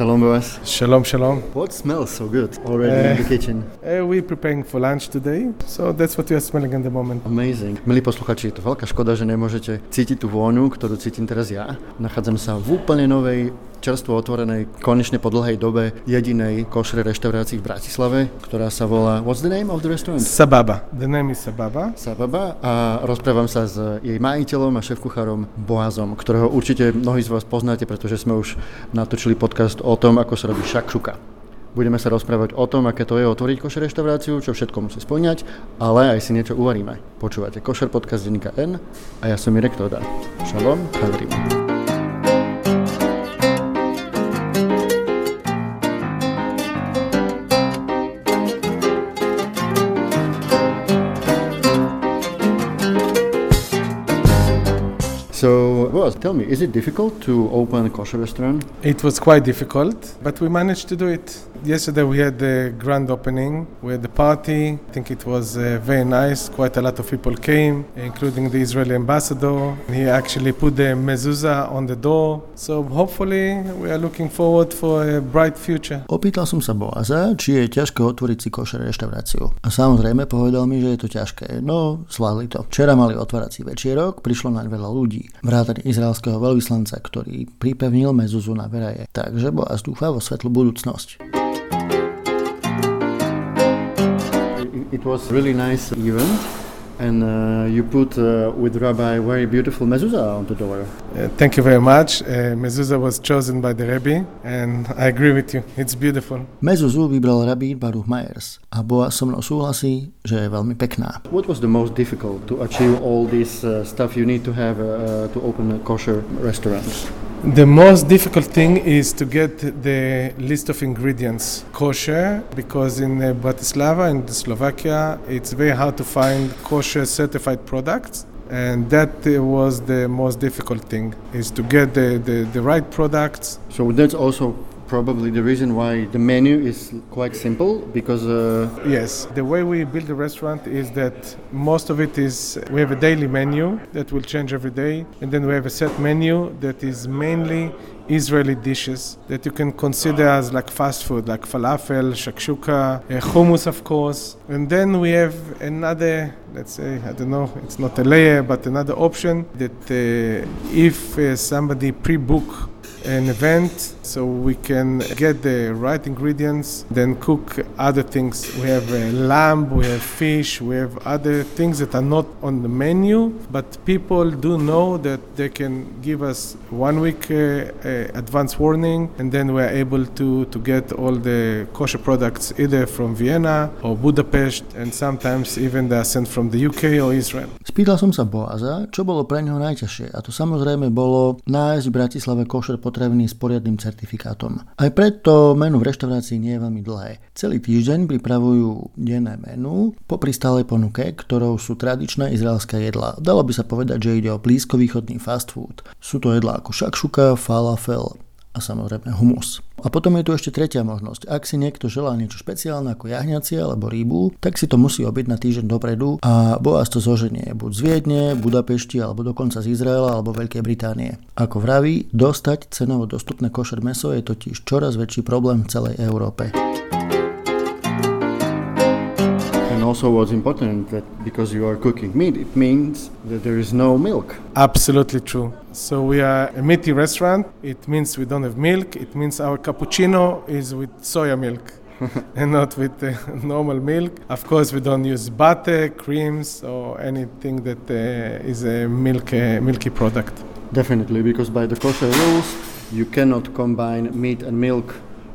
Shalom, boys. Shalom, shalom. What smells so good already in the kitchen? Uh, we're preparing for lunch today, so that's what we are smelling at the moment. Amazing. Milí posluchači, je to veľká škoda, že nemôžete cítiť tú vôňu, ktorú cítim teraz ja. Nachádzam sa v úplne novej čerstvo otvorenej, konečne po dlhej dobe jedinej košre reštaurácii v Bratislave, ktorá sa volá What's the name of the restaurant? Sababa. The name is Sababa. Sababa a rozprávam sa s jej majiteľom a šéf-kuchárom Boazom, ktorého určite mnohí z vás poznáte, pretože sme už natočili podcast o tom, ako sa robí šakšuka. Budeme sa rozprávať o tom, aké to je otvoriť košer reštauráciu, čo všetko musí splňať, ale aj si niečo uvaríme. Počúvate Košer podcast denníka N a ja som Mirek Toda. Šalom, Chavrim. So, tell me, is it difficult to open a kosher restaurant? It was quite difficult, but we managed to do it. Yesterday we had the grand opening, we had the party. I think it was uh, very nice. Quite a lot of people came, including the Israeli ambassador. He actually put the mezuzah on the door. So hopefully we are looking forward for a bright future. Opýtal som sa Boaza, či je ťažké otvoriť si košer reštauráciu. A samozrejme povedal mi, že je to ťažké. No, zvládli to. Včera mali otvárací večierok, prišlo naň veľa ľudí vrátane izraelského veľvyslanca, ktorý pripevnil mezuzu na veraje. Takže Boaz dúfa vo svetlú budúcnosť. It was really nice event and uh, you put uh, with Rabbi very beautiful mezuzah on the door. Uh, thank you very much. Uh, mezuzah was chosen by the Rebbe and I agree with you. It's beautiful. Mezuzu vybral Rabbi Baruch Myers a Boaz so mnou súhlasí, že je veľmi pekná. What was the most difficult to achieve all this uh, stuff you need to have uh, to open a kosher restaurant? The most difficult thing is to get the list of ingredients kosher because in uh, Bratislava in Slovakia it's very hard to find kosher certified products. And that uh, was the most difficult thing is to get the, the, the right products. So that's also probably the reason why the menu is quite simple because uh, yes the way we build the restaurant is that most of it is we have a daily menu that will change every day and then we have a set menu that is mainly Israeli dishes that you can consider as like fast food, like falafel, shakshuka, uh, hummus, of course. And then we have another, let's say, I don't know, it's not a layer, but another option that uh, if uh, somebody pre-book an event so we can get the right ingredients, then cook other things. We have uh, lamb, we have fish, we have other things that are not on the menu, but people do know that they can give us one week uh, uh, advance warning, and then we're able to, to get all the kosher products either from Vienna or Budapest, and sometimes even they are sent from the UK or Israel. Spýtal som sa Boaza, čo bolo pre neho najťažšie, a to samozrejme bolo nájsť v Bratislave košer potrebný s poriadnym certifikátom. Aj preto menu v reštaurácii nie je veľmi dlhé. Celý týždeň pripravujú denné menu po stálej ponuke, ktorou sú tradičné izraelské jedlá. Dalo by sa povedať, že ide o blízkovýchodný fast food. Sú to jedlá ako šakšuka, falafel, a samozrejme humus. A potom je tu ešte tretia možnosť. Ak si niekto želá niečo špeciálne ako jahňacie alebo rýbu, tak si to musí obiť na týždeň dopredu a Boaz to zoženie buď z Viedne, Budapešti alebo dokonca z Izraela alebo Veľkej Británie. Ako vraví, dostať cenovo dostupné košer meso je totiž čoraz väčší problém v celej Európe. Also what's important that because you are cooking meat, it means that there is no milk. Absolutely true. So we are a meaty restaurant. It means we don't have milk. It means our cappuccino is with soya milk. and not with uh, normal milk. Of course, we don't use butter, creams, or anything that uh, is a milk, uh, milky product. Definitely, because by the kosher rules, you cannot combine meat and milk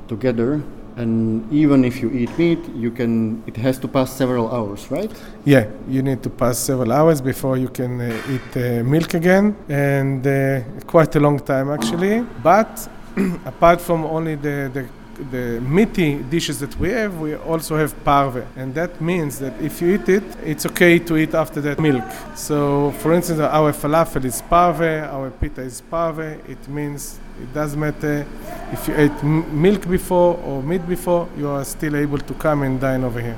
together and even if you eat meat you can it has to pass several hours right? Yeah you need to pass several hours before you can uh, eat uh, milk again. And uh, quite a long time actually. But apart from only the, the the meaty dishes that we have, we also have parve, and that means that if you eat it, it's okay to eat after that milk. So, for instance, our falafel is parve, our pita is parve. It means it doesn't matter if you ate milk before or meat before, you are still able to come and dine over here.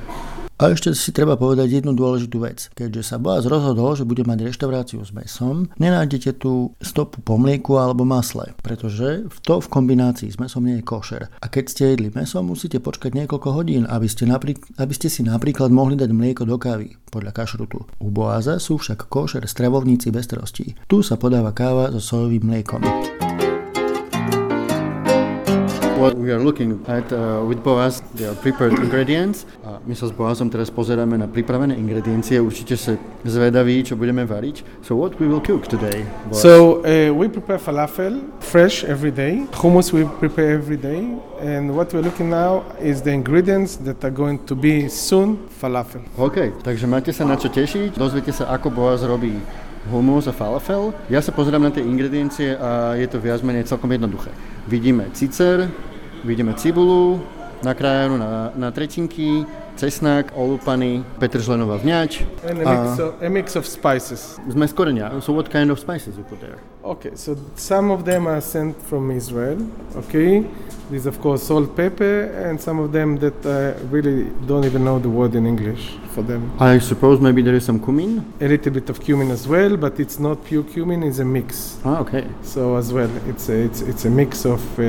A ešte si treba povedať jednu dôležitú vec. Keďže sa Boaz rozhodol, že bude mať reštauráciu s mesom, nenájdete tu stopu po mlieku alebo masle, pretože to v kombinácii s mesom nie je košer. A keď ste jedli meso, musíte počkať niekoľko hodín, aby ste, napríklad, aby ste si napríklad mohli dať mlieko do kávy, podľa kašrutu. U Boaza sú však košer stravovníci bez trostí. Tu sa podáva káva so sojovým mliekom. What we are looking at uh, with Boaz, they are prepared ingredients. A my sa s Boazom teraz pozeráme na pripravené ingrediencie. Určite sa zvedaví, čo budeme variť. So what we will cook today? Boaz? So uh, we prepare falafel fresh every day. Hummus we prepare every day. And what we're looking now is the ingredients that are going to be soon falafel. OK, takže máte sa na čo tešiť. Dozviete sa, ako Boaz robí hummus a falafel. Ja sa pozerám na tie ingrediencie a je to viac menej celkom jednoduché. Vidíme cicer, vidíme cibulu, nakrájanú na, na tretinky, cesnak, olúpaný, petržlenová vňač. And a mix, of, a mix of spices. Zmes korenia. So what kind of spices you put there? Okay, so some of them are sent from Israel, okay? These of course salt, pepper, and some of them that I really don't even know the word in English for them. I suppose maybe there is some cumin? A little bit of cumin as well, but it's not pure cumin, it's a mix. Ah, okay. So as well, it's a, it's, it's a mix of, uh,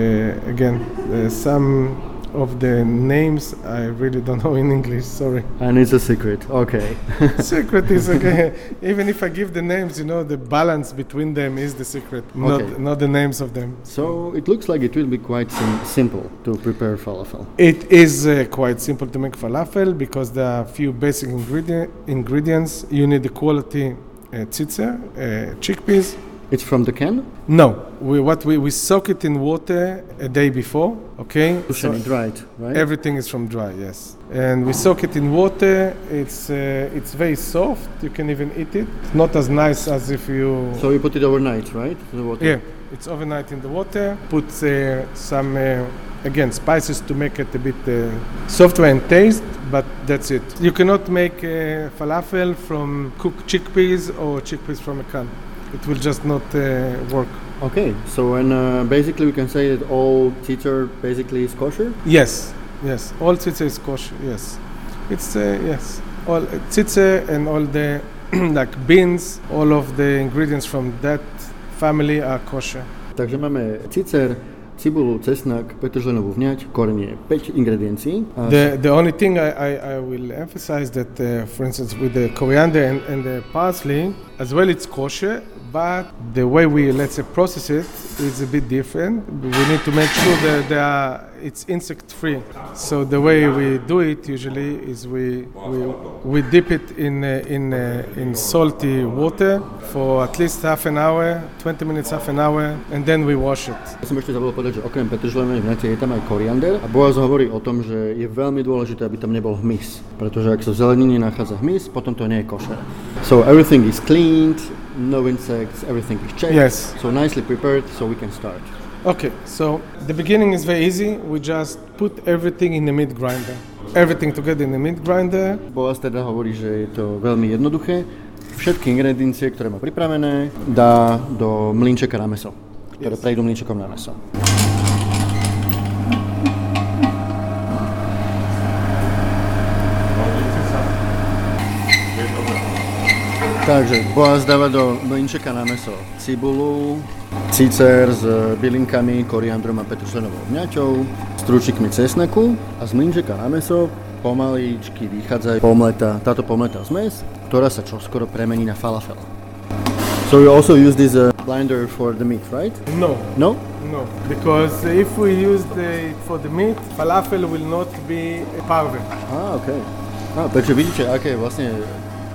again, uh, some of the names I really don't know in English. Sorry. And it's a secret. Okay. secret is okay. Even if I give the names, you know, the balance between them is the secret, not okay. not the names of them. So it looks like it will be quite sim- simple to prepare falafel. It is uh, quite simple to make falafel because there are a few basic ingredient ingredients. You need the quality uh, tzitzer, uh, chickpeas. It's from the can? No, we what we, we soak it in water a day before. Okay, so dried, right? Everything is from dry, yes. And we soak it in water. It's uh, it's very soft. You can even eat it. It's not as nice as if you. So you put it overnight, right? The water. Yeah, it's overnight in the water. Put uh, some uh, again spices to make it a bit uh, softer and taste. But that's it. You cannot make uh, falafel from cooked chickpeas or chickpeas from a can it will just not uh, work. Okay, so and uh, basically we can say that all tzitzer basically is kosher. Yes, yes, all tzitze is kosher. Yes, it's uh, yes, all tzitze and all the like beans, all of the ingredients from that family are kosher. Takže máme cicer, cibulu, cesnak, petržlenovú vňať, korenie, 5 ingrediencií. The, the only thing I, I, I will emphasize that, uh, for instance, with the coriander and, and the parsley, as well it's kosher, but the way we let's say process it is a bit different. We need to make sure that they are, it's insect free. So the way we do it usually is we we, we dip it in uh, in uh, in salty water for at least half an hour, 20 minutes, half an hour, and then we wash it. Ja som ešte zabudol povedať, že okrem petržlenej vňate je tam aj koriander a Boaz hovorí o tom, že je veľmi dôležité, aby tam nebol hmyz, pretože ak sa v zelenine nachádza hmyz, potom to nie je košer. So everything is cleaned, no insects, everything is checked. Yes. So nicely prepared, so we can start. Okay, so the beginning is very easy. We just put everything in the meat grinder. Everything together in the meat grinder. Boaz teda hovorí, že je to veľmi jednoduché. Všetky ingrediencie, ktoré má pripravené, dá do mlinčeka na meso, ktoré yes. prejdú mlinčekom na meso. Takže Boaz dáva do mlinčeka na meso cibulu, cicer s bylinkami, koriandrom a petržlenovou vňaťou, stručikmi cesnaku a z mlinčeka na meso pomaličky vychádza pomleta, táto pomletá zmes, ktorá sa čoskoro premení na falafel. So you also use this uh, blender for the meat, right? No. No? No, because if we use it for the meat, falafel will not be parve. Ah, okay. Ah, takže vidíte, aké vlastne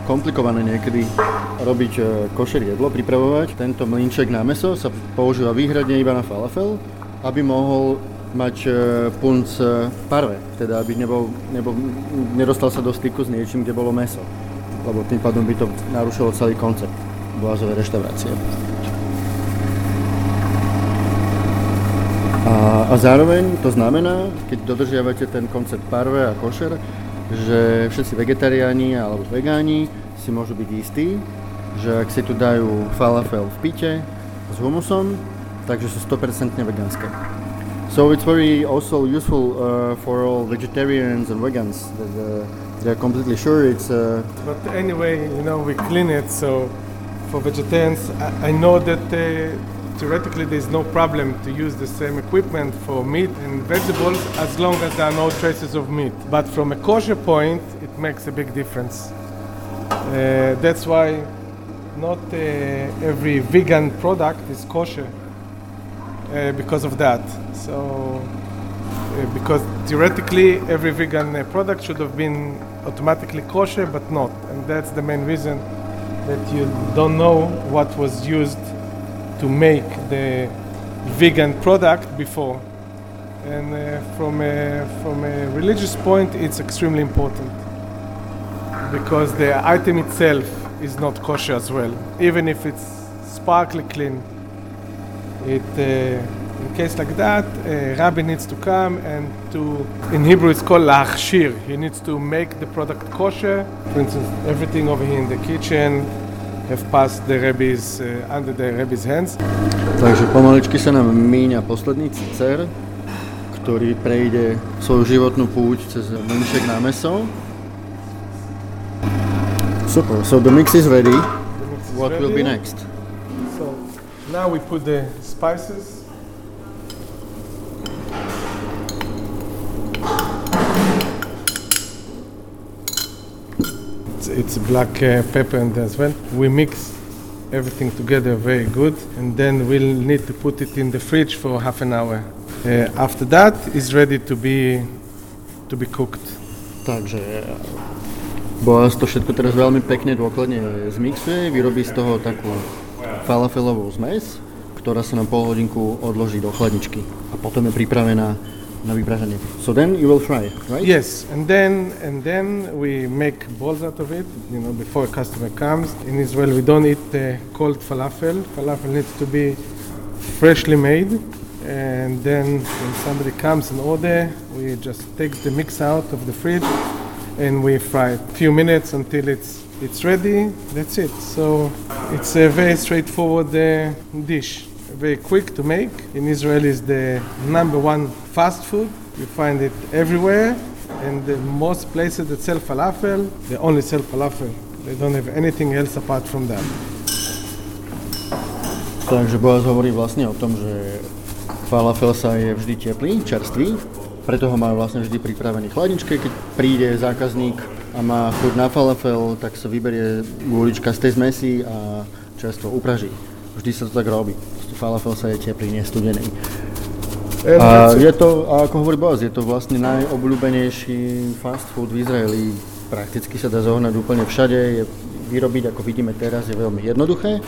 komplikované niekedy robiť e, košer jedlo, pripravovať. Tento mlinček na meso sa používa výhradne iba na falafel, aby mohol mať e, punc e, parve, teda aby nebol, nebol, nedostal sa do styku s niečím, kde bolo meso. Lebo tým pádom by to narušilo celý koncept boazovej reštaurácie. A, a zároveň to znamená, keď dodržiavate ten koncept parve a košer, že všetci vegetariáni alebo vegáni si môžu byť istí, že ak si tu dajú falafel v pite s humusom, takže sú 100% vegánske. So it's very also useful uh, for all vegetarians and vegans that uh, they're completely sure it's. Uh, But anyway, you know, we clean it. So for vegetarians, I, I know that uh, theoretically there's no problem to use the same equipment for meat and vegetables as long as there are no traces of meat. But from a kosher point, it makes a big difference. Uh, that's why not uh, every vegan product is kosher uh, because of that. So, uh, because theoretically every vegan uh, product should have been automatically kosher, but not, and that's the main reason that you don't know what was used to make the vegan product before. And uh, from a, from a religious point, it's extremely important because the item itself is not kosher as well, even if it's sparkly clean. It, uh, in case like that, a rabbi needs to come and to, in Hebrew it's called lahshir. He needs to make the product kosher. For instance, everything over here in the kitchen have passed the rabbis uh, under the rabbi's hands. Takže pomaličky sa nám míňa posledný cicer, ktorý prejde svoju životnú púť cez mlinček na meso. Super, so the mix is ready. The mix is What will be ready. next? So now we put the spices. It's, black uh, pepper and as well. We mix everything together very good, and then we'll need to put it in the fridge for half an hour. Uh, after that, it's ready to be to be cooked. Takže Boaz to všetko teraz veľmi pekne dôkladne zmixuje, vyrobí z toho takú falafelovú zmes, ktorá sa na pol hodinku odloží do chladničky a potom je pripravená So then you will fry, right? Yes, and then and then we make balls out of it. You know, before a customer comes. In Israel, we don't eat uh, cold falafel. Falafel needs to be freshly made. And then when somebody comes and order, we just take the mix out of the fridge and we fry a few minutes until it's it's ready. That's it. So it's a very straightforward uh, dish. Very quick to make. In Israel is the number one fast food. You find it everywhere. And the most places that sell falafel, they only sell falafel. They don't have anything else apart from that. Takže Boaz hovorí vlastne o tom, že falafel sa je vždy teplý, čerstvý, preto ho majú vlastne vždy pripravený chladničke. Keď príde zákazník a má chuť na falafel, tak sa vyberie gulička z tej zmesi a čerstvo upraží. Vždy sa to tak robí. Falafel sa je teplý, nie studený. And A je to, a ako hovorí Boaz, je to vlastne najobľúbenejší fast food v Izraeli. Prakticky sa dá zohnať úplne všade, je vyrobiť, ako vidíme teraz, je veľmi jednoduché.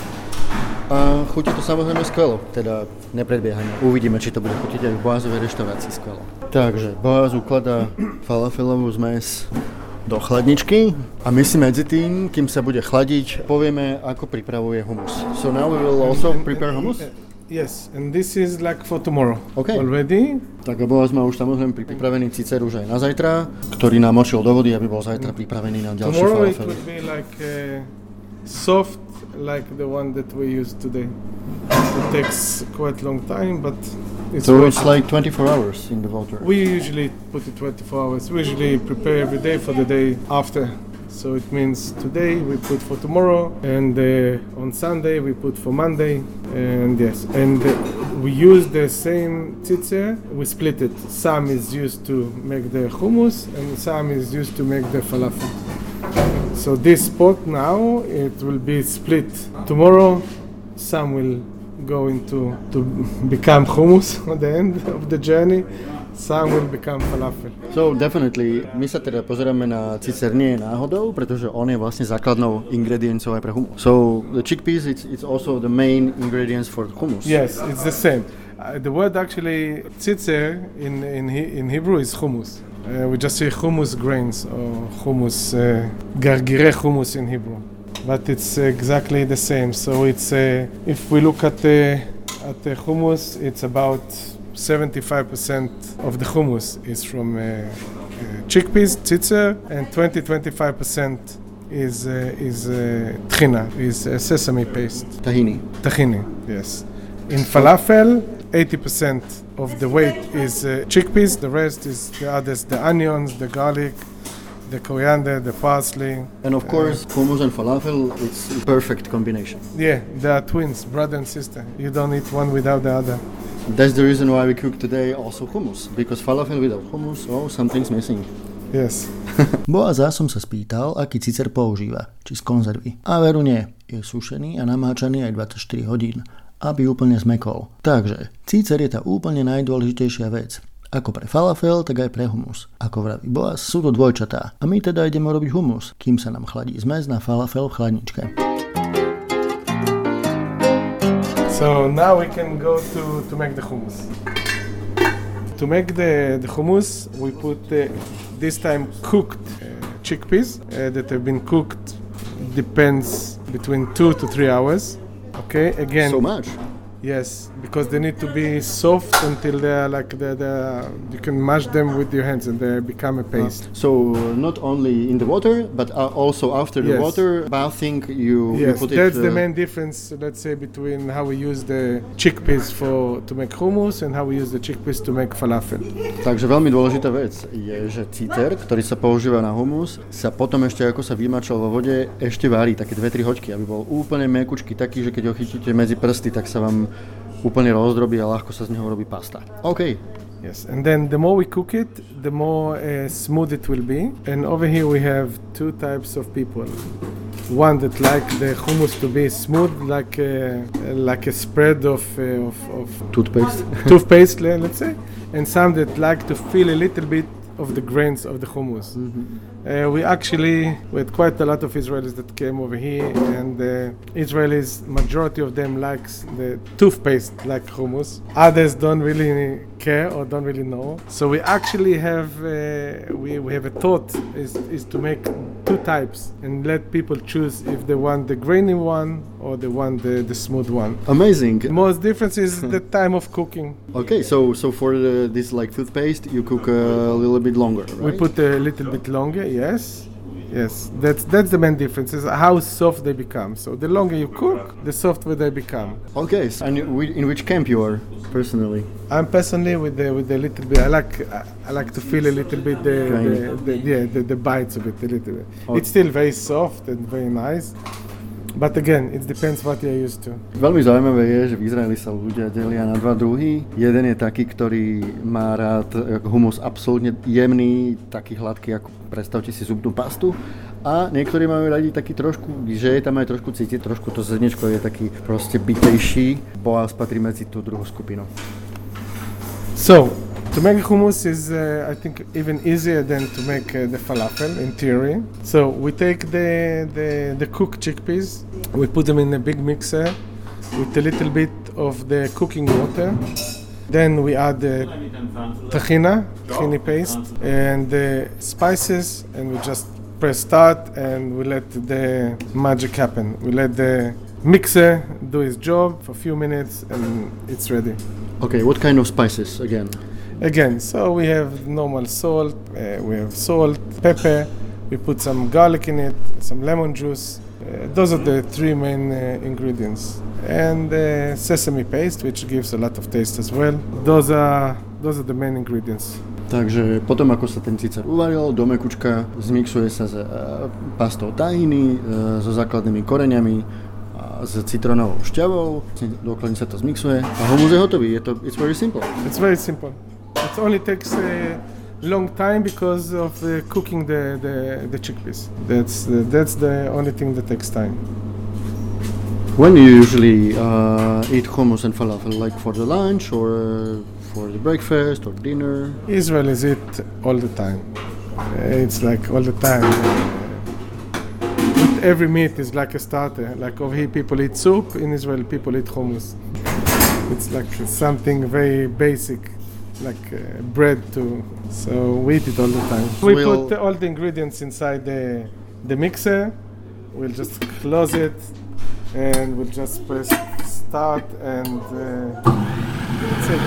A chutí to samozrejme skvelo, teda nepredbiehajme. Uvidíme, či to bude chutiť aj v Boazovej reštaurácii skvelo. Takže Boaz ukladá falafelovú zmes do chladničky a my si medzi tým, kým sa bude chladiť, povieme, ako pripravuje humus. So now we will also prepare hummus? Yes, and this is like for tomorrow Okay. already. Tak a Boaz má už samozrejme pri- pripravený cicer už aj na zajtra, ktorý namočil do vody, aby bol zajtra pripravený na ďalší Tomorrow it falafel. will be like uh, soft, like the one that we use today. It takes quite long time, but it's So it's it. like 24 hours in the water. We usually put it 24 hours. We usually prepare every day for the day after. So it means today we put for tomorrow, and uh, on Sunday we put for Monday. And yes, and uh, we use the same tzitzer. We split it. Some is used to make the hummus, and some is used to make the falafel. So this pot now it will be split. Tomorrow, some will go into to become hummus at the end of the journey. Some will become falafel. So definitely, my sa teda pozeráme na cicer nie náhodou, pretože on je vlastne základnou ingrediencou aj pre hummus. So the chickpeas, it's, it's also the main ingredients for hummus. Yes, it's the same. Uh, the word actually tzitzer in in, in Hebrew is hummus. Uh, we just say hummus grains or hummus uh, gargire hummus in Hebrew, but it's exactly the same. So it's uh, if we look at the at the hummus, it's about 75% of the hummus is from uh, uh, chickpeas, tzitzer, and 20-25% is uh, is uh, tchina, is uh, sesame paste. Tahini. Tahini, yes. In falafel, 80% of the weight is uh, chickpeas, the rest is the others, the onions, the garlic, the coriander, the parsley. And of course, hummus and falafel, it's a perfect combination. Yeah, they are twins, brother and sister. You don't eat one without the other. That's the reason why we cook today also hummus, because falafel without hummus, oh, something's missing. Yes. Boaza som sa spýtal, aký cicer používa, či z konzervy. A veru nie, je sušený a namáčaný aj 24 hodín, aby úplne zmekol. Takže, cicer je tá úplne najdôležitejšia vec. Ako pre falafel, tak aj pre humus. Ako vraví Boaz, sú to dvojčatá. A my teda ideme robiť humus, kým sa nám chladí zmes na falafel v chladničke. So now we can go to, to make the hummus. To make the, the hummus, we put uh, this time cooked uh, chickpeas uh, that have been cooked depends between two to three hours. Okay, again. So much. Yes, because they need to be soft until they are like the, the you can mash them with your hands and they become a paste. So not only in the water, but uh, also after the Yes. water bathing, you, you yes, put that's it. the uh, main difference. Let's say between how we use the chickpeas for to make hummus and how we use the chickpeas to make falafel. Takže veľmi dôležitá vec je, že cíter, ktorý sa používa na humus, sa potom ešte ako sa vymačal vo vode, ešte varí také 2-3 hoďky, aby bol úplne mekučký, taký, že keď ho chytíte medzi prsty, tak sa vám úplne rozdrobí a ľahko sa z neho robí pasta. OK, Yes, and then the more we cook it, the more uh, smooth it will be. And over here we have two types of people. One that like the hummus to be smooth, like a, like a spread of uh, of, of toothpaste. toothpaste, let's say, and some that like to feel a little bit of the grains of the hummus. Uh, we actually we had quite a lot of Israelis that came over here, and uh, Israelis majority of them likes the toothpaste like hummus. Others don't really care or don't really know. So we actually have uh, we, we have a thought is is to make two types and let people choose if they want the grainy one or the one the, the smooth one. Amazing. Most difference is the time of cooking. Okay, so so for the, this like toothpaste, you cook uh, a little bit longer, right? We put a little bit longer, yes. Yes, that's that's the main difference is how soft they become. So the longer you cook, the softer they become. Okay, so and in which camp you are personally? I'm personally with the with the little bit. I like I, like to feel a little bit the, the, the yeah the, the bites of it a little bit. Oh. It's still very soft and very nice, but again, it depends what you're used to. Veľmi zaujímavé je, že v Izraeli sa ľudia delia na dva druhy. Jeden je taký, ktorý má rád e, humus absolútne jemný, taký hladký, ako predstavte si zubnú pastu. A niektorí majú radi taký trošku, že je tam aj trošku cítiť, trošku to zrnečko je taký proste bitejší. Boaz patrí medzi tú druhú skupinu. So to make hummus is, uh, I think, even easier than to make uh, the falafel in theory. So we take the, the the cooked chickpeas, we put them in a big mixer with a little bit of the cooking water. Then we add the tahina, tahini paste, and the spices, and we just press start, and we let the magic happen. We let the mixer do its job for a few minutes, and it's ready. Okay, what kind of spices again? Again, so we have normal salt, uh, we have salt, pepper, we put some garlic in it, some lemon juice. Uh, those are the three main uh, ingredients. And uh, sesame paste, which gives a lot of taste as well. Those are those are the main ingredients. Takže potom, ako sa ten cicer uvaril, do mekučka zmixuje sa s e, pastou tahiny, e, so základnými koreňami, s citronovou šťavou, dôkladne sa to zmixuje a humus je hotový. Je to, it's very simple. It's very simple. It only takes a long time because of uh, cooking the, the, the chickpeas. That's the, that's the only thing that takes time. When do you usually uh, eat hummus and falafel? Like for the lunch or uh, for the breakfast or dinner? Israel is it all the time. Uh, It's like all the time. Uh, with every meat is like a starter. Like over here, people eat soup. In Israel, people eat hummus. It's like something very basic, like uh, bread too. So we eat it all the time. We We'll- put all the ingredients inside the the mixer. We'll just close it, and we'll just press start and. Uh, that's it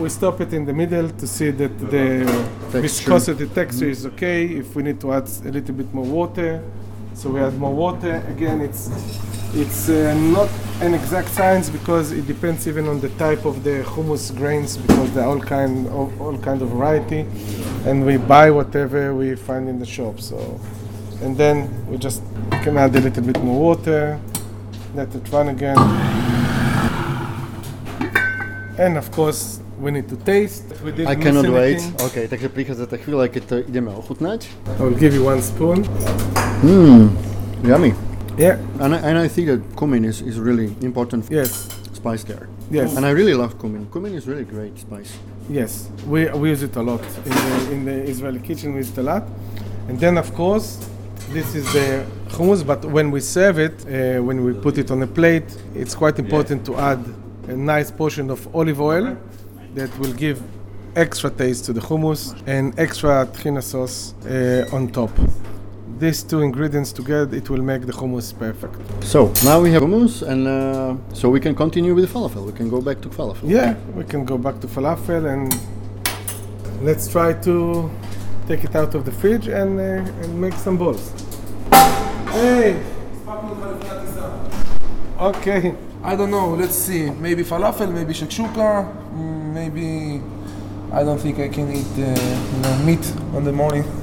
we stop it in the middle to see that the Texture. viscosity texture is okay. If we need to add a little bit more water, so we add more water. Again, it's it's uh, not an exact science because it depends even on the type of the hummus grains because there are all kind of all kind of variety. and we buy whatever we find in the shop. So, and then we just can add a little bit more water, let it run again, and of course we need to taste. We didn't I miss cannot wait. anything. OK, takže prichádza tá chvíľa, keď to ideme ochutnať. I will give you one spoon. Mmm, yummy. Yeah. And I, and I think that cumin is, is really important Yes. spice there. Yes. And I really love cumin. Cumin is really great spice. Yes, we, we use it a lot in the, in the Israeli kitchen. We use it a lot, and then of course, this is the hummus. But when we serve it, uh, when we put it on a plate, it's quite important to add a nice portion of olive oil that will give extra taste to the hummus and extra tahina sauce uh, on top. These two ingredients together, it will make the hummus perfect. So, now we have hummus and uh, so we can continue with falafel. We can go back to falafel. Yeah, we can go back to falafel and let's try to take it out of the fridge and, uh, and make some balls. Hey! Okay. I don't know. Let's see. Maybe falafel, maybe shakshuka, maybe. I don't think I can eat uh, you know, meat on the morning.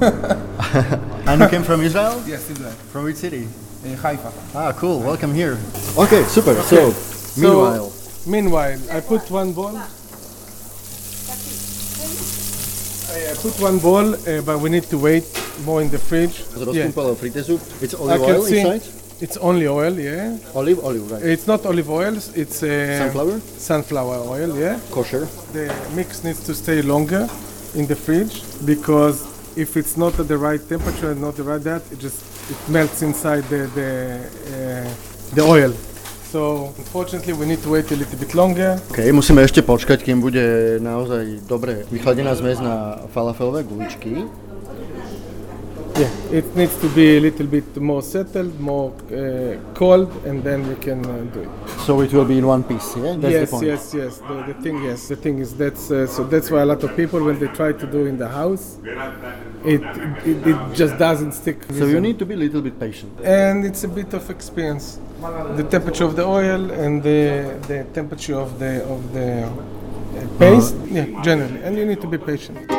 And you came from Israel? yes, Israel. From which city? Uh, Haifa. Ah, cool. Welcome here. Okay, super. So, meanwhile, Meanwhile, I put one ball. I, I put one ball, uh, but we need to wait more in the fridge. Yeah. rozkúpalo fritezu. It's I olive can oil see inside? It's only oil, yeah. Olive, olive, right. It's not olive oil, it's uh, Sunflower? sunflower oil, yeah. Kosher. The mix needs to stay longer in the fridge because if it's not at the right temperature and not the right that, it just it melts inside the the, uh, the oil. So unfortunately, we need to wait a little bit longer. OK, musíme ešte počkať, kým bude naozaj dobre vychladená zmes na falafelové guličky. Yeah, it needs to be a little bit more settled, more uh, cold, and then we can uh, do it. So it will be in one piece, yeah? That's yes, the point. yes, yes. The, the thing, yes, the thing is that's uh, so that's why a lot of people when they try to do in the house, it it, it just doesn't stick. So you need to be a little bit patient. and it's a bit of experience. The temperature of the oil and the the temperature of the of the uh, paste, yeah, generally, and you need to be patient.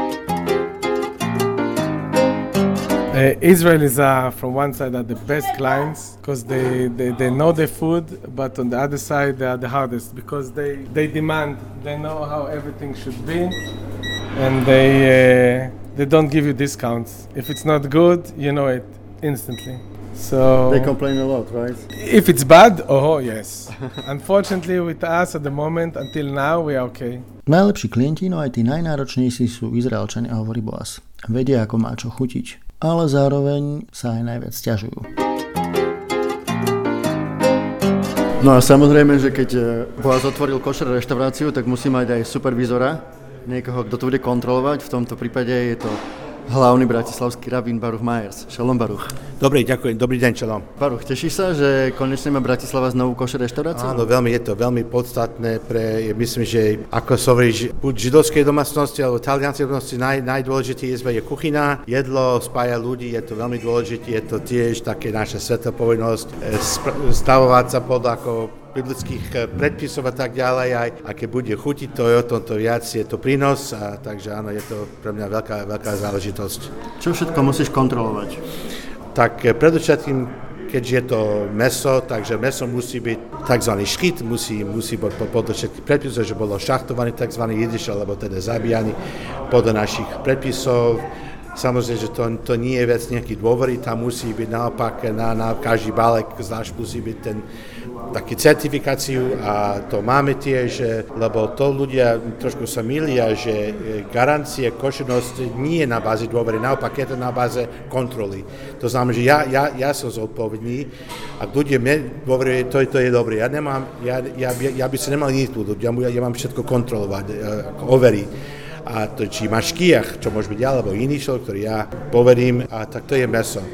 Uh, Israelis are, from one side, are the best clients because they, they, they know the food, but on the other side, they are the hardest because they, they demand, they know how everything should be, and they, uh, they don't give you discounts. If it's not good, you know it instantly. So They complain a lot, right? if it's bad, oh yes. Unfortunately, with us at the moment, until now, we are okay. Najlepší klienti, no aj tí najnáročnejší sú Izraelčania, hovorí Boaz. Vedia, ako má čo chutiť, ale zároveň sa aj najviac ťažujú. No a samozrejme, že keď eh, Boaz otvoril košer reštauráciu, tak musí mať aj supervizora, niekoho, kto to bude kontrolovať. V tomto prípade je to hlavný bratislavský rabín Baruch Majers. Šalom Baruch. Dobrý, ďakujem. Dobrý deň, čelom. Baruch, tešíš sa, že konečne má Bratislava znovu košer reštauráciu? Áno, veľmi je to veľmi podstatné pre, myslím, že ako sa hovorí, že buď židovskej domácnosti alebo talianskej domácnosti, naj, najdôležitejšie je kuchyna, jedlo spája ľudí, je to veľmi dôležité, je to tiež také naša sveta povinnosť e, stavovať sa podľa ako biblických e, predpisov a tak ďalej, aj a keď bude chutiť, to je o tom to viac, je to prínos, a takže áno, je to pre mňa veľká, veľká záležitosť. Čo všetko musíš kontrolovať? tak eh, predovšetkým, keďže je to meso, takže meso musí byť tzv. škyt, musí, musí byť po- podľa všetkých predpisov, že bolo šachtovaný tzv. jidiš, alebo teda zabíjaný podľa našich predpisov. Samozrejme, že to, to nie je vec nejaký dôvery, tam musí byť naopak, na, na každý balek zvlášť musí byť ten taký certifikáciu a to máme tiež, lebo to ľudia trošku sa milia, že eh, garancie košenosť nie je na báze dôvery, naopak je to na báze kontroly. To znamená, že ja, ja, ja som zodpovedný a ľudia mne dôverujú, to, to je dobré. Ja, nemám, ja, ja, ja by som nemal nič ľudí, ja, ja mám všetko kontrolovať, eh, overiť a to, či máš kiach, čo môže byť ja, alebo iný človek, ktorý ja poverím, a tak to je meso.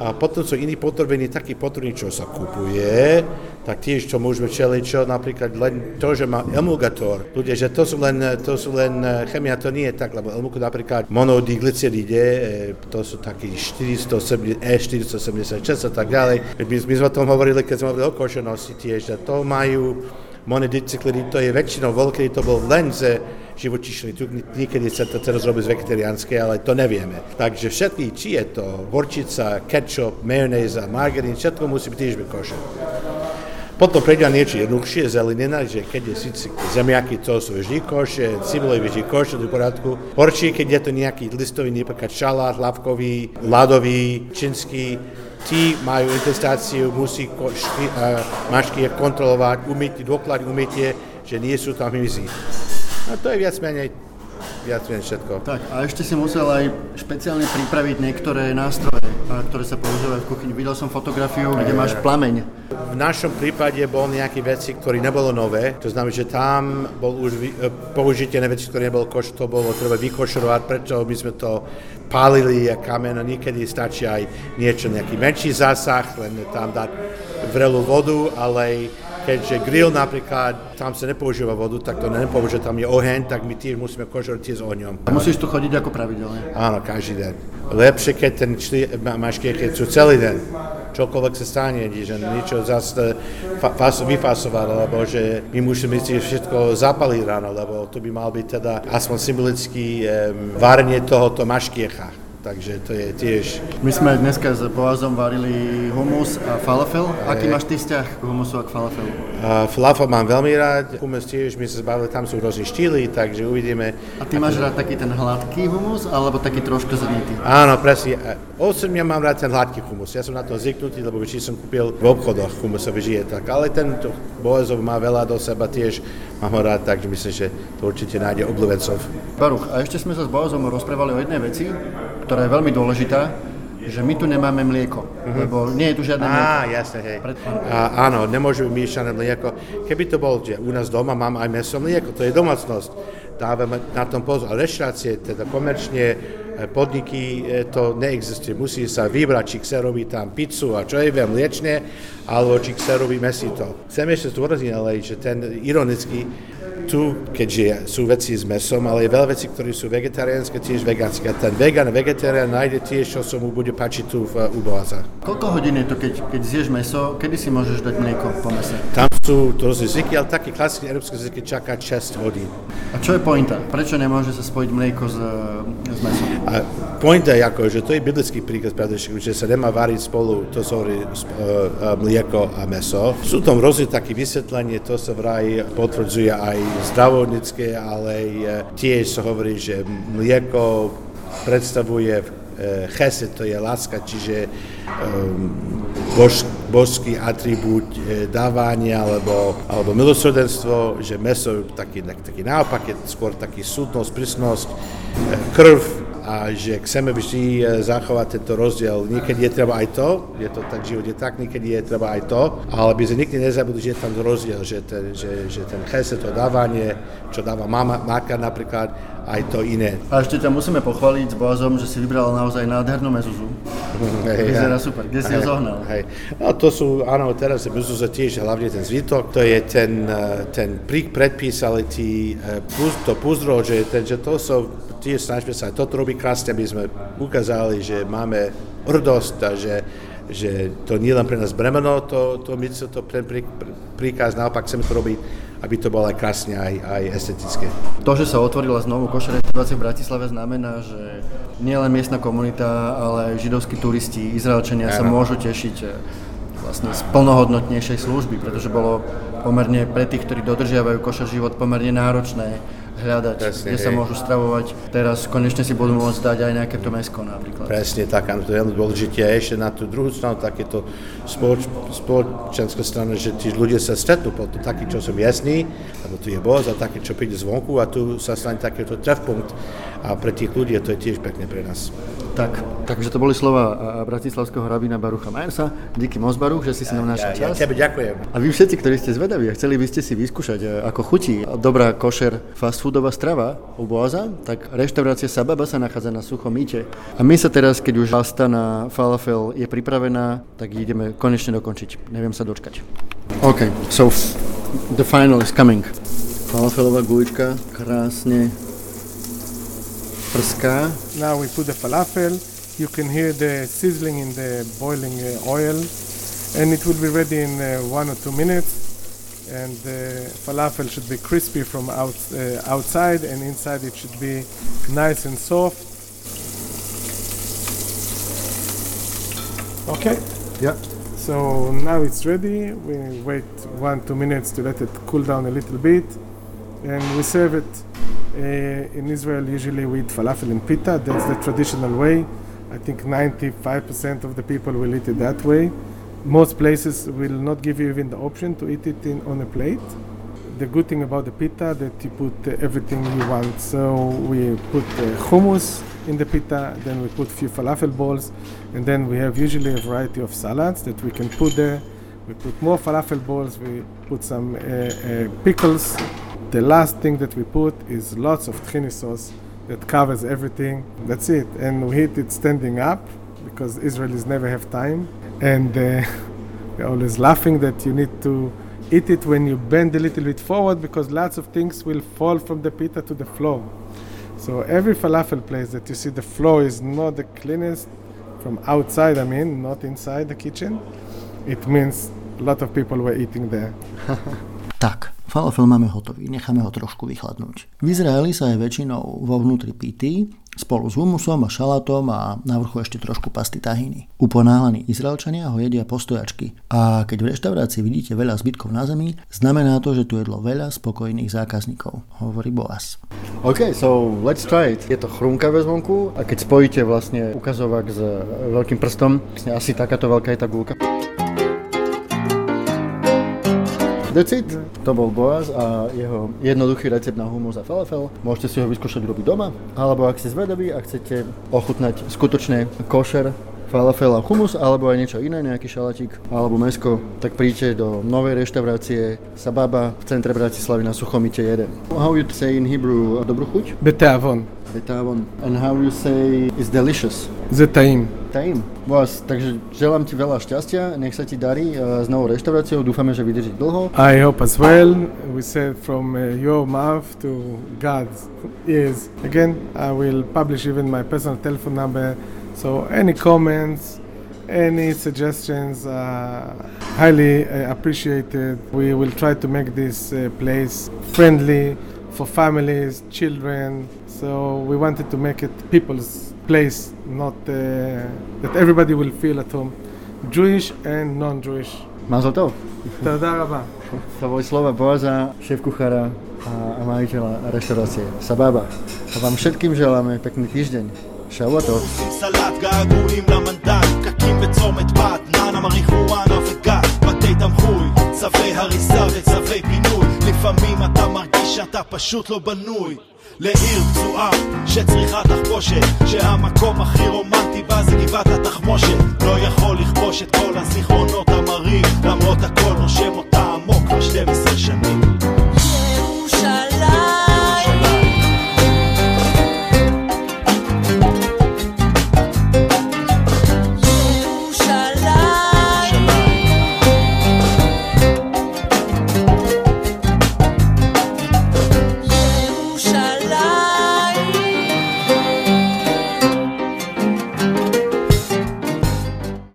A potom sú iní potraviny, taký potraviny, čo sa kupuje, tak tiež čo môžeme čeliť, čo napríklad len to, že má emulgator. Ľudia, že to sú len, to sú len eh, chemia, to nie je tak, lebo emulgator napríklad monodigliceride, eh, to sú takí 470, E476 a tak ďalej. My, my sme o tom hovorili, keď sme hovorili o košenosti tiež, že to majú monodicyklid, to je väčšinou voľkedy to bol len z živočišný tuk, niekedy sa to teraz robí z vegetariánske, ale to nevieme. Takže všetky, či je to horčica, ketchup, majonéza, margarín, všetko musí byť tiež košer. Potom prejdem niečo jednoduchšie, zelenina, že keď je síce zemiaky, to sú vždy koše, cibule vždy koše, do poriadku. Horšie, keď je to nejaký listový, napríklad šalát, hlavkový, ľadový, čínsky, tí majú intestáciu, musí košky, uh, mašky kontrolovať, umytie, dôklad umytie, že nie sú tam hmyzy. A to je viac menej viac menej všetko. Tak a ešte si musel aj špeciálne pripraviť niektoré nástroje, ktoré sa používajú v kuchyni. Videl som fotografiu, kde máš plameň. V našom prípade bol nejaké veci, ktoré nebolo nové. To znamená, že tam bol už vy, e, použitie na veci, ktoré nebolo koš, to bolo treba vykošerovať, preto my sme to pálili a kamen a niekedy stačí aj niečo, nejaký menší zásah, len tam dať vrelú vodu, ale keďže grill napríklad, tam sa nepoužíva vodu, tak to nepoužíva, tam je oheň, tak my tiež musíme tiež s ohňom. A musíš tu chodiť ako pravidelne? Áno, každý deň. Lepšie, keď ten čli, máš keď sú celý deň. Čokoľvek sa stane, že niečo zase fas, vyfasovať, lebo že my musíme si všetko zapaliť ráno, lebo to by mal byť teda aspoň symbolický um, varenie tohoto maškiecha takže to je tiež... My sme dneska s Boazom varili humus a falafel. Aký máš ty vzťah k humusu a k falafelu? Uh, falafel mám veľmi rád, humus tiež, my sa zbavili, tam sú rôzne štýly, takže uvidíme. A ty máš rád taký ten hladký humus, alebo taký trošku zrnitý? Áno, presne. Osem ja mám rád ten hladký humus. Ja som na to zvyknutý, lebo vždy som kúpil v obchodoch humusový žije tak. Ale ten Boazov má veľa do seba tiež, mám ho rád, takže myslím, že to určite nájde obľúbencov. Baruch, a ešte sme sa s Boazom rozprávali o jednej veci, ktorá je veľmi dôležitá, že my tu nemáme mlieko, uh-huh. lebo nie je tu žiadne mlieko. Á, jasne, hej. A, áno, nemôžeme miešané mlieko. Keby to bol, že u nás doma mám aj meso mlieko, to je domácnosť. Dávame na tom pozor. Ale reštaurácie, teda komerčne, e, podniky, e, to neexistuje. Musí sa vybrať, či chce robiť tam pizzu a čo je viem, mliečne, alebo či chce robiť mesito. Chcem ešte zdôrazniť, ale že ten ironický, tu, keďže sú veci s mesom, ale je veľa vecí, ktoré sú vegetariánske, tiež vegánske. A ten vegan vegetarián nájde tiež, čo sa mu bude páčiť tu v Uboaza. Koľko hodín je to, keď, keď zješ meso, kedy si môžeš dať mlieko po mese? Tam sú to zvyky, ale taký klasický európsky zvyky čaká 6 hodín. A čo je pointa? Prečo nemôže sa spojiť mlieko s, s mesom? A pointa je ako, že to je biblický príkaz, že sa nemá variť spolu, to sú uh, mlieko a meso. Sú tam rôzne také vysvetlenie, to sa vraj potvrdzuje aj zdravotnícke, ale tiež sa hovorí, že mlieko predstavuje e, chesed, to je láska, čiže um, bož, božský atribút e, dávania alebo, alebo milosrdenstvo, že meso taký, taký naopak, je skôr taký súdnosť, prísnosť, e, krv, a že chceme vždy e, zachovať tento rozdiel. Niekedy je treba aj to, je to tak, život je tak, niekedy je treba aj to, ale by sme nikdy nezabudli, že je tam rozdiel, že ten, že, že ten chese, to dávanie, čo dáva mama, máka napríklad, aj to iné. A ešte ťa musíme pochváliť s Boazom, že si vybral naozaj nádhernú mezuzu. Hej, Vyzerá ja, super. Kde si ho zohnal? Hej. No to sú, áno, teraz je mezuza tiež hlavne ten zvitok, to je ten, e, ten prík predpis, ale tí, e, to púzdro, že, ten, že to sú tiež snažíme sa aj toto robiť krásne, aby sme ukázali, že máme hrdosť a že, že to nie len pre nás bremeno, to, to, my to pre, prí, príkaz, naopak chceme to robiť, aby to bolo aj krásne, aj, aj estetické. To, že sa otvorila znovu košer reštaurácia v Bratislave, znamená, že nielen miestna komunita, ale aj židovskí turisti, Izraelčania sa môžu tešiť eh, vlastne z plnohodnotnejšej služby, pretože bolo pomerne pre tých, ktorí dodržiavajú košer život, pomerne náročné hľadať, Presne, kde hej. sa môžu stravovať. Teraz konečne si budú môcť dať aj nejaké to mesko napríklad. Presne tak, áno, to je veľmi dôležité. A ešte na tú druhú stranu, takéto spoloč, spoločenská strana, že tí ľudia sa stretnú potom takí, čo sú miestní, lebo tu je boz a taký, čo príde zvonku a tu sa stane takéto trefpunkt a pre tých ľudí to je tiež pekné pre nás. Tak, takže to boli slova bratislavského rabína Barucha Majersa. Díky moc Baruch, že si si nám našiel čas. Ja, ja tebe ďakujem. A vy všetci, ktorí ste zvedaví a chceli by ste si vyskúšať, e, ako chutí dobrá košer fast foodová strava u Boaza, tak reštaurácia Sababa sa nachádza na Suchom Ite. A my sa teraz, keď už pasta na falafel je pripravená, tak ideme konečne dokončiť. Neviem sa dočkať. OK, so the final is coming. Falafelová gulička, krásne prská. Now we put the falafel. You can hear the sizzling in the boiling uh, oil and it will be ready in uh, one or two minutes. and the falafel should be crispy from out, uh, outside and inside it should be nice and soft. Okay. Yeah. So now it's ready. We wait one two minutes to let it cool down a little bit, and we serve it. Uh, in Israel, usually with falafel and pita. That's the traditional way. I think 95% of the people will eat it that way. Most places will not give you even the option to eat it in, on a plate. The good thing about the pita that you put uh, everything you want. So we put uh, hummus in the pita, then we put few falafel balls, and then we have usually a variety of salads that we can put there. We put more falafel balls. We put some uh, uh, pickles. The last thing that we put is lots of tahini sauce that covers everything. That's it. And we eat it standing up because Israelis never have time and uh, we're always laughing that you need to eat it when you bend a little bit forward because lots of things will fall from the pita to the floor. So every falafel place that you see the floor is not the cleanest from outside, I mean, not inside the kitchen, it means a lot of people were eating there. tak, falafel máme hotový, necháme ho trošku vychladnúť. V Izraeli sa je väčšinou vo vnútri pitý, spolu s humusom a šalátom a na vrchu ešte trošku pasty tahiny. Uponáhlení Izraelčania ho jedia postojačky a keď v reštaurácii vidíte veľa zbytkov na zemi, znamená to, že tu jedlo veľa spokojných zákazníkov, hovorí Boas. OK, so let's try it. Je to chrumkavé zvonku a keď spojíte vlastne ukazovák s veľkým prstom, asi takáto veľká je tá gulka. It. To bol Boaz a jeho jednoduchý recept na humus a falafel. Môžete si ho vyskúšať robiť doma, alebo ak ste zvedaví a chcete ochutnať skutočne košer falafel a humus, alebo aj niečo iné, nejaký šalatík alebo mesko, tak príďte do novej reštaurácie Sababa v centre Bratislavy na Suchomite 1. How you say in Hebrew dobrú chuť? Betavon. Betavon. And how you say is delicious? Zetaim. Taim. Vás, takže želám ti veľa šťastia, nech sa ti darí uh, s novou reštauráciou, dúfame, že vydrží dlho. I hope as well. We said from uh, your mouth to God's ears. Again, I will publish even my personal telephone number. So any comments, any suggestions are highly uh, appreciated. We will try to make this uh, place friendly for families, children. So we wanted to make it people's place, not uh, that everybody will feel at home, Jewish and non-Jewish. Mazel tov. תודה רבה. To boli slova Boaza, šéf kuchára a, a majiteľa reštaurácie Sababa. A vám všetkým želáme pekný týždeň. Šavuatov. געגועים למנדט, פקקים בצומת בת, נאנה, מריחואנה וגת, בתי תמחוי, צווי הריסה וצווי פינוי, לפעמים אתה מרגיש שאתה פשוט לא בנוי. לעיר פצועה שצריכה תחבושת שהמקום הכי רומנטי בה זה גבעת התחמושת. לא יכול לכבוש את כל הזיכרונות המרים למרות הכל נושם אותה עמוק כבר 12 שנים